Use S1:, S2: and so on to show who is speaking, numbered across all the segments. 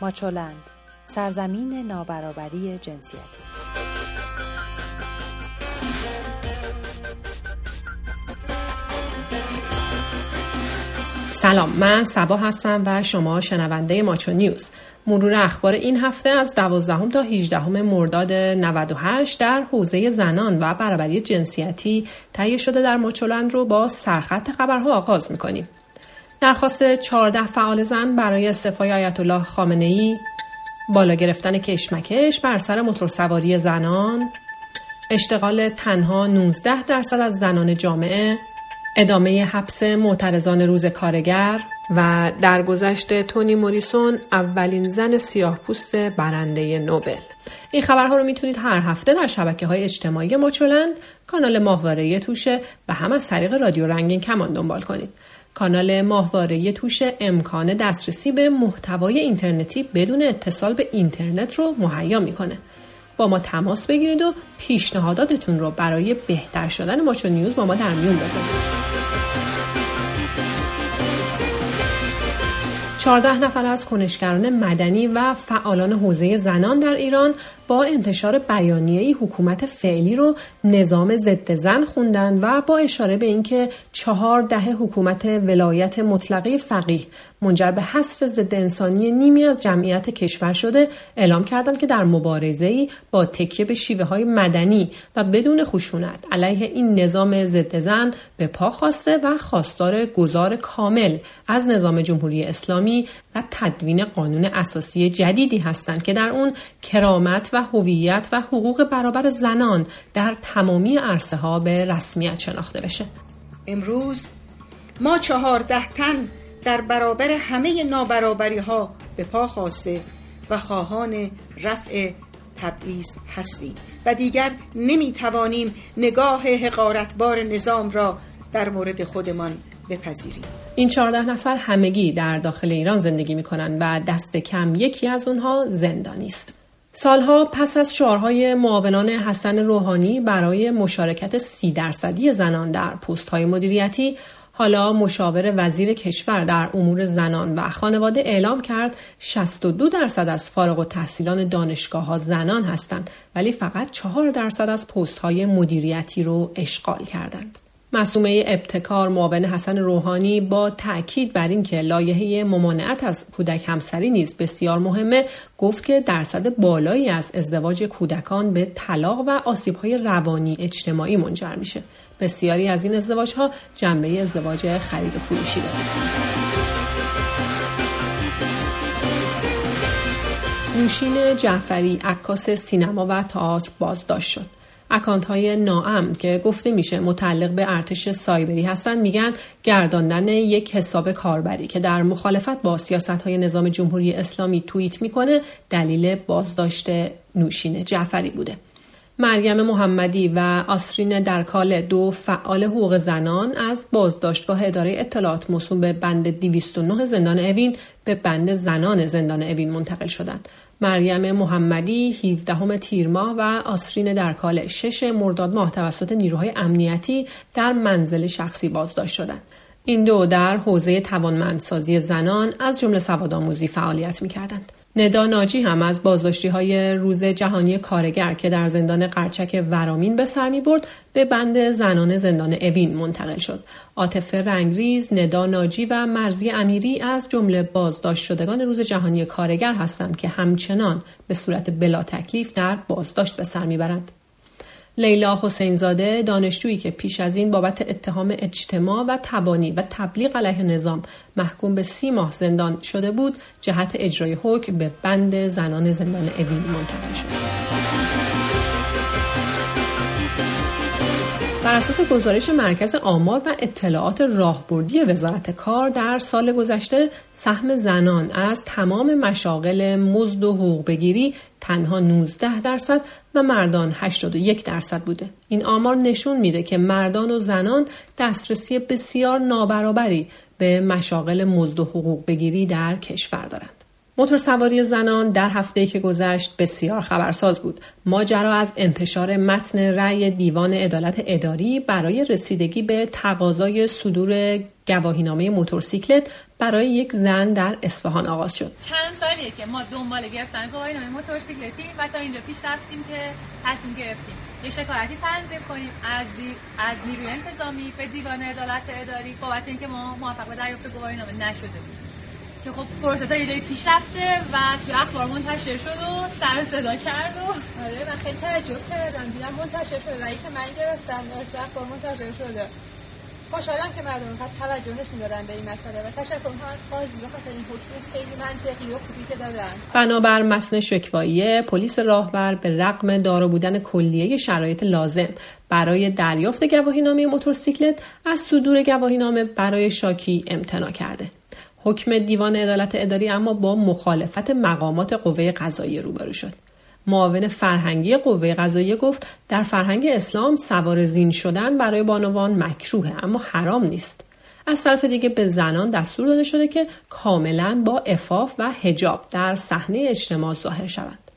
S1: ماچولند سرزمین نابرابری جنسیتی
S2: سلام من سبا هستم و شما شنونده ماچو نیوز مرور اخبار این هفته از 12 تا 18 مرداد 98 در حوزه زنان و برابری جنسیتی تهیه شده در ماچولند رو با سرخط خبرها آغاز می‌کنیم. درخواست 14 فعال زن برای استعفای آیت الله خامنه ای بالا گرفتن کشمکش بر سر موتورسواری زنان اشتغال تنها 19 درصد از زنان جامعه ادامه حبس معترضان روز کارگر و درگذشت تونی موریسون اولین زن سیاه پوست برنده نوبل. این خبرها رو می‌تونید هر هفته در شبکه های اجتماعی ماچولند کانال ماهواره توشه و هم از طریق رادیو رنگین کمان دنبال کنید. کانال ماهواره توشه امکان دسترسی به محتوای اینترنتی بدون اتصال به اینترنت رو مهیا می‌کنه. با ما تماس بگیرید و پیشنهاداتتون رو برای بهتر شدن ماچو نیوز با ما در میون بذارید. 14 نفر از کنشگران مدنی و فعالان حوزه زنان در ایران با انتشار بیانیه‌ای حکومت فعلی رو نظام ضد زن خوندن و با اشاره به اینکه چهار دهه حکومت ولایت مطلقه فقیه منجر به حذف ضد انسانی نیمی از جمعیت کشور شده اعلام کردند که در مبارزه‌ای با تکیه به شیوه های مدنی و بدون خشونت علیه این نظام ضد زن به پا خواسته و خواستار گذار کامل از نظام جمهوری اسلامی و تدوین قانون اساسی جدیدی هستند که در اون کرامت و هویت و حقوق برابر زنان در تمامی عرصه ها به رسمیت شناخته بشه.
S3: امروز ما چهارده تن در برابر همه نابرابری ها به پا خواسته و خواهان رفع تبعیض هستیم و دیگر نمی توانیم نگاه حقارتبار نظام را در مورد خودمان بپذیریم.
S2: این چهارده نفر همگی در داخل ایران زندگی می کنند و دست کم یکی از اونها زندانی است. سالها پس از شعارهای معاونان حسن روحانی برای مشارکت سی درصدی زنان در پست های مدیریتی حالا مشاور وزیر کشور در امور زنان و خانواده اعلام کرد 62 درصد از فارغ و تحصیلان دانشگاه ها زنان هستند ولی فقط 4 درصد از پست های مدیریتی رو اشغال کردند. مسومه ابتکار معاون حسن روحانی با تاکید بر اینکه لایحه ممانعت از کودک همسری نیز بسیار مهمه گفت که درصد بالایی از ازدواج کودکان به طلاق و آسیبهای روانی اجتماعی منجر میشه. بسیاری از این ازدواج ها جنبه ازدواج خرید و فروشی دارند نوشین جعفری عکاس سینما و تئاتر بازداشت شد. اکانت های ناامن که گفته میشه متعلق به ارتش سایبری هستند میگن گرداندن یک حساب کاربری که در مخالفت با سیاست های نظام جمهوری اسلامی توییت می‌کنه دلیل بازداشت نوشین جعفری بوده. مریم محمدی و آسرین درکال دو فعال حقوق زنان از بازداشتگاه اداره اطلاعات موسوم به بند 209 زندان اوین به بند زنان زندان اوین منتقل شدند. مریم محمدی 17 تیر ماه و آسرین درکال 6 مرداد ماه توسط نیروهای امنیتی در منزل شخصی بازداشت شدند. این دو در حوزه توانمندسازی زنان از جمله سوادآموزی فعالیت می‌کردند. ندا ناجی هم از بازداشتی های روز جهانی کارگر که در زندان قرچک ورامین به سر می برد به بند زنان زندان اوین منتقل شد. عاطفه رنگریز، ندا ناجی و مرزی امیری از جمله بازداشت شدگان روز جهانی کارگر هستند که همچنان به صورت بلا تکلیف در بازداشت به سر می‌برند. لیلا حسینزاده دانشجویی که پیش از این بابت اتهام اجتماع و تبانی و تبلیغ علیه نظام محکوم به سی ماه زندان شده بود جهت اجرای حکم به بند زنان زندان اوین منتقل شد. بر اساس گزارش مرکز آمار و اطلاعات راهبردی وزارت کار در سال گذشته سهم زنان از تمام مشاغل مزد و حقوق بگیری تنها 19 درصد و مردان 81 درصد بوده. این آمار نشون میده که مردان و زنان دسترسی بسیار نابرابری به مشاغل مزد و حقوق بگیری در کشور دارند. موتور سواری زنان در هفته که گذشت بسیار خبرساز بود. ماجرا از انتشار متن رأی دیوان عدالت اداری برای رسیدگی به تقاضای صدور گواهینامه موتورسیکلت برای یک زن در اصفهان آغاز شد.
S4: چند سالیه که ما دنبال گرفتن گواهینامه موتورسیکلتی و تا اینجا پیش رفتیم که تصمیم گرفتیم یه شکایتی تنظیم کنیم از از نیروی انتظامی به دیوان عدالت اداری بابت اینکه ما موفق به دریافت گواهینامه نشده بود. که خب پروسه تا یه پیش رفته و توی اخبار منتشر شد و سر صدا کرد و
S5: آره من خیلی تعجب کردم. دیدم منتشر شده. رایی که من گرفتم توی اخبار منتشر شده. خوشحالم که مردم فقط توجه نشون دادن به این مسئله و تشکر هم از قاضی به خاطر این حکم خیلی منطقی و خوبی که دادن.
S2: بنابر متن شکوایی پلیس راهبر به رغم دارا بودن کلیه شرایط لازم برای دریافت گواهینامه موتورسیکلت از صدور گواهینامه برای شاکی امتناع کرده. حکم دیوان عدالت اداری اما با مخالفت مقامات قوه قضایی روبرو شد. معاون فرهنگی قوه قضایی گفت در فرهنگ اسلام سوار زین شدن برای بانوان مکروهه اما حرام نیست. از طرف دیگه به زنان دستور داده شده که کاملا با افاف و هجاب در صحنه اجتماع ظاهر شوند.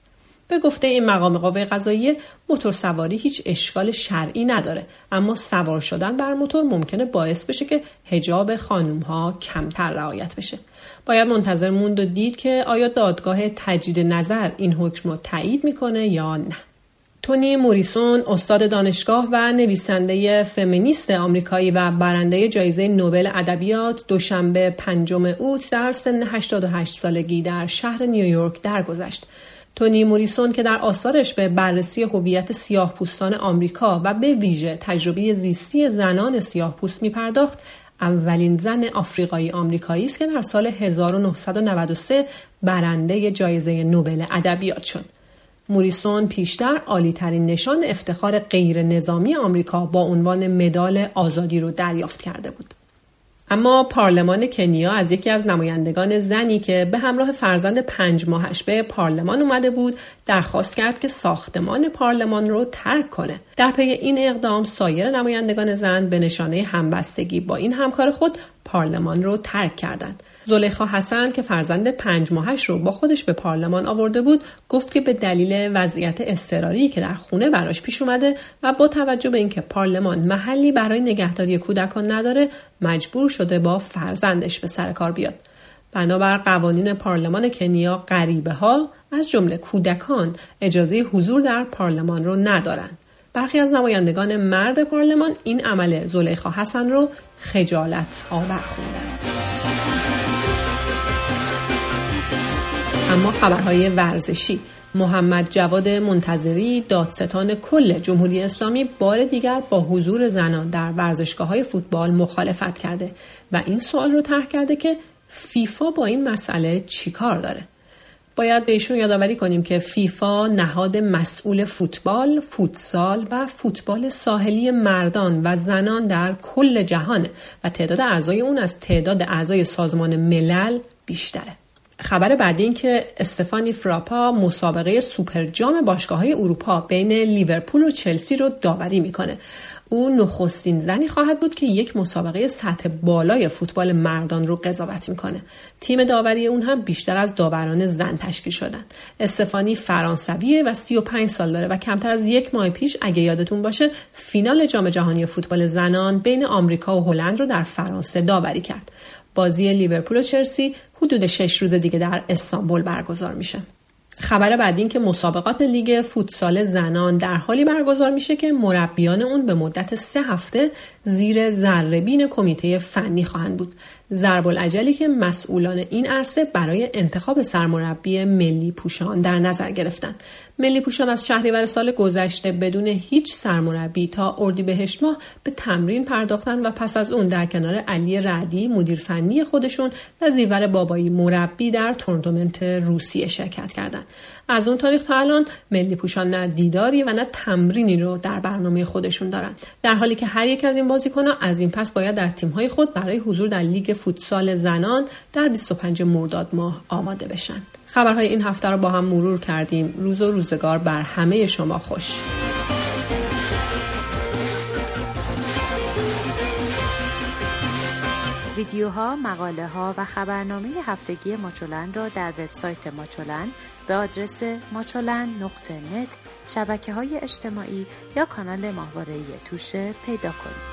S2: به گفته این مقام قوه قضایی موتور سواری هیچ اشکال شرعی نداره. اما سوار شدن بر موتور ممکنه باعث بشه که هجاب خانم ها کمتر رعایت بشه. باید منتظر موند و دید که آیا دادگاه تجدید نظر این حکم رو تایید می‌کنه یا نه. تونی موریسون استاد دانشگاه و نویسنده فمینیست آمریکایی و برنده جایزه نوبل ادبیات دوشنبه پنجم اوت در سن 88 سالگی در شهر نیویورک درگذشت. تونی موریسون که در آثارش به بررسی هویت سیاه پوستان آمریکا و به ویژه تجربه زیستی زنان سیاه پوست اولین زن آفریقایی آمریکایی است که در سال 1993 برنده جایزه نوبل ادبیات شد. موریسون پیشتر عالی ترین نشان افتخار غیر نظامی آمریکا با عنوان مدال آزادی رو دریافت کرده بود. اما پارلمان کنیا از یکی از نمایندگان زنی که به همراه فرزند پنج ماهش به پارلمان اومده بود درخواست کرد که ساختمان پارلمان رو ترک کنه. در پی این اقدام سایر نمایندگان زن به نشانه همبستگی با این همکار خود پارلمان رو ترک کردند. زلیخا حسن که فرزند پنج ماهش رو با خودش به پارلمان آورده بود گفت که به دلیل وضعیت اضطراری که در خونه براش پیش اومده و با توجه به اینکه پارلمان محلی برای نگهداری کودکان نداره مجبور شده با فرزندش به سر کار بیاد بنابر قوانین پارلمان کنیا غریبه ها از جمله کودکان اجازه حضور در پارلمان رو ندارند برخی از نمایندگان مرد پارلمان این عمل زلیخا حسن رو خجالت آور خوندند. اما خبرهای ورزشی محمد جواد منتظری دادستان کل جمهوری اسلامی بار دیگر با حضور زنان در ورزشگاه های فوتبال مخالفت کرده و این سوال رو طرح کرده که فیفا با این مسئله چیکار داره باید بهشون یادآوری کنیم که فیفا نهاد مسئول فوتبال، فوتسال و فوتبال ساحلی مردان و زنان در کل جهانه و تعداد اعضای اون از تعداد اعضای سازمان ملل بیشتره. خبر بعدی این که استفانی فراپا مسابقه سوپر جام باشگاه های اروپا بین لیورپول و چلسی رو داوری می‌کنه. او نخستین زنی خواهد بود که یک مسابقه سطح بالای فوتبال مردان رو قضاوت می‌کنه. تیم داوری اون هم بیشتر از داوران زن تشکیل شدن. استفانی فرانسویه و 35 سال داره و کمتر از یک ماه پیش اگه یادتون باشه فینال جام جهانی فوتبال زنان بین آمریکا و هلند رو در فرانسه داوری کرد. بازی لیورپول و چلسی حدود شش روز دیگه در استانبول برگزار میشه. خبر بعدی این که مسابقات لیگ فوتسال زنان در حالی برگزار میشه که مربیان اون به مدت سه هفته زیر ذرهبین کمیته فنی خواهند بود. ضرب العجلی که مسئولان این عرصه برای انتخاب سرمربی ملی پوشان در نظر گرفتند. ملی پوشان از شهریور سال گذشته بدون هیچ سرمربی تا اردیبهشت ماه به تمرین پرداختن و پس از اون در کنار علی رعدی مدیر فنی خودشون و زیور بابایی مربی در تورنمنت روسیه شرکت کردند. از اون تاریخ تا الان ملی پوشان نه دیداری و نه تمرینی رو در برنامه خودشون دارن. در حالی که هر یک از این بازیکنان از این پس باید در تیم‌های خود برای حضور در لیگ فوتسال زنان در 25 مرداد ماه آماده بشن. خبرهای این هفته رو با هم مرور کردیم. روز و روزگار بر همه شما خوش.
S1: ویدیوها، مقاله ها و خبرنامه هفتگی ماچولن را در وبسایت ماچولن به آدرس ماچولن نقطه نت، شبکه های اجتماعی یا کانال ماهواره توشه پیدا کنید.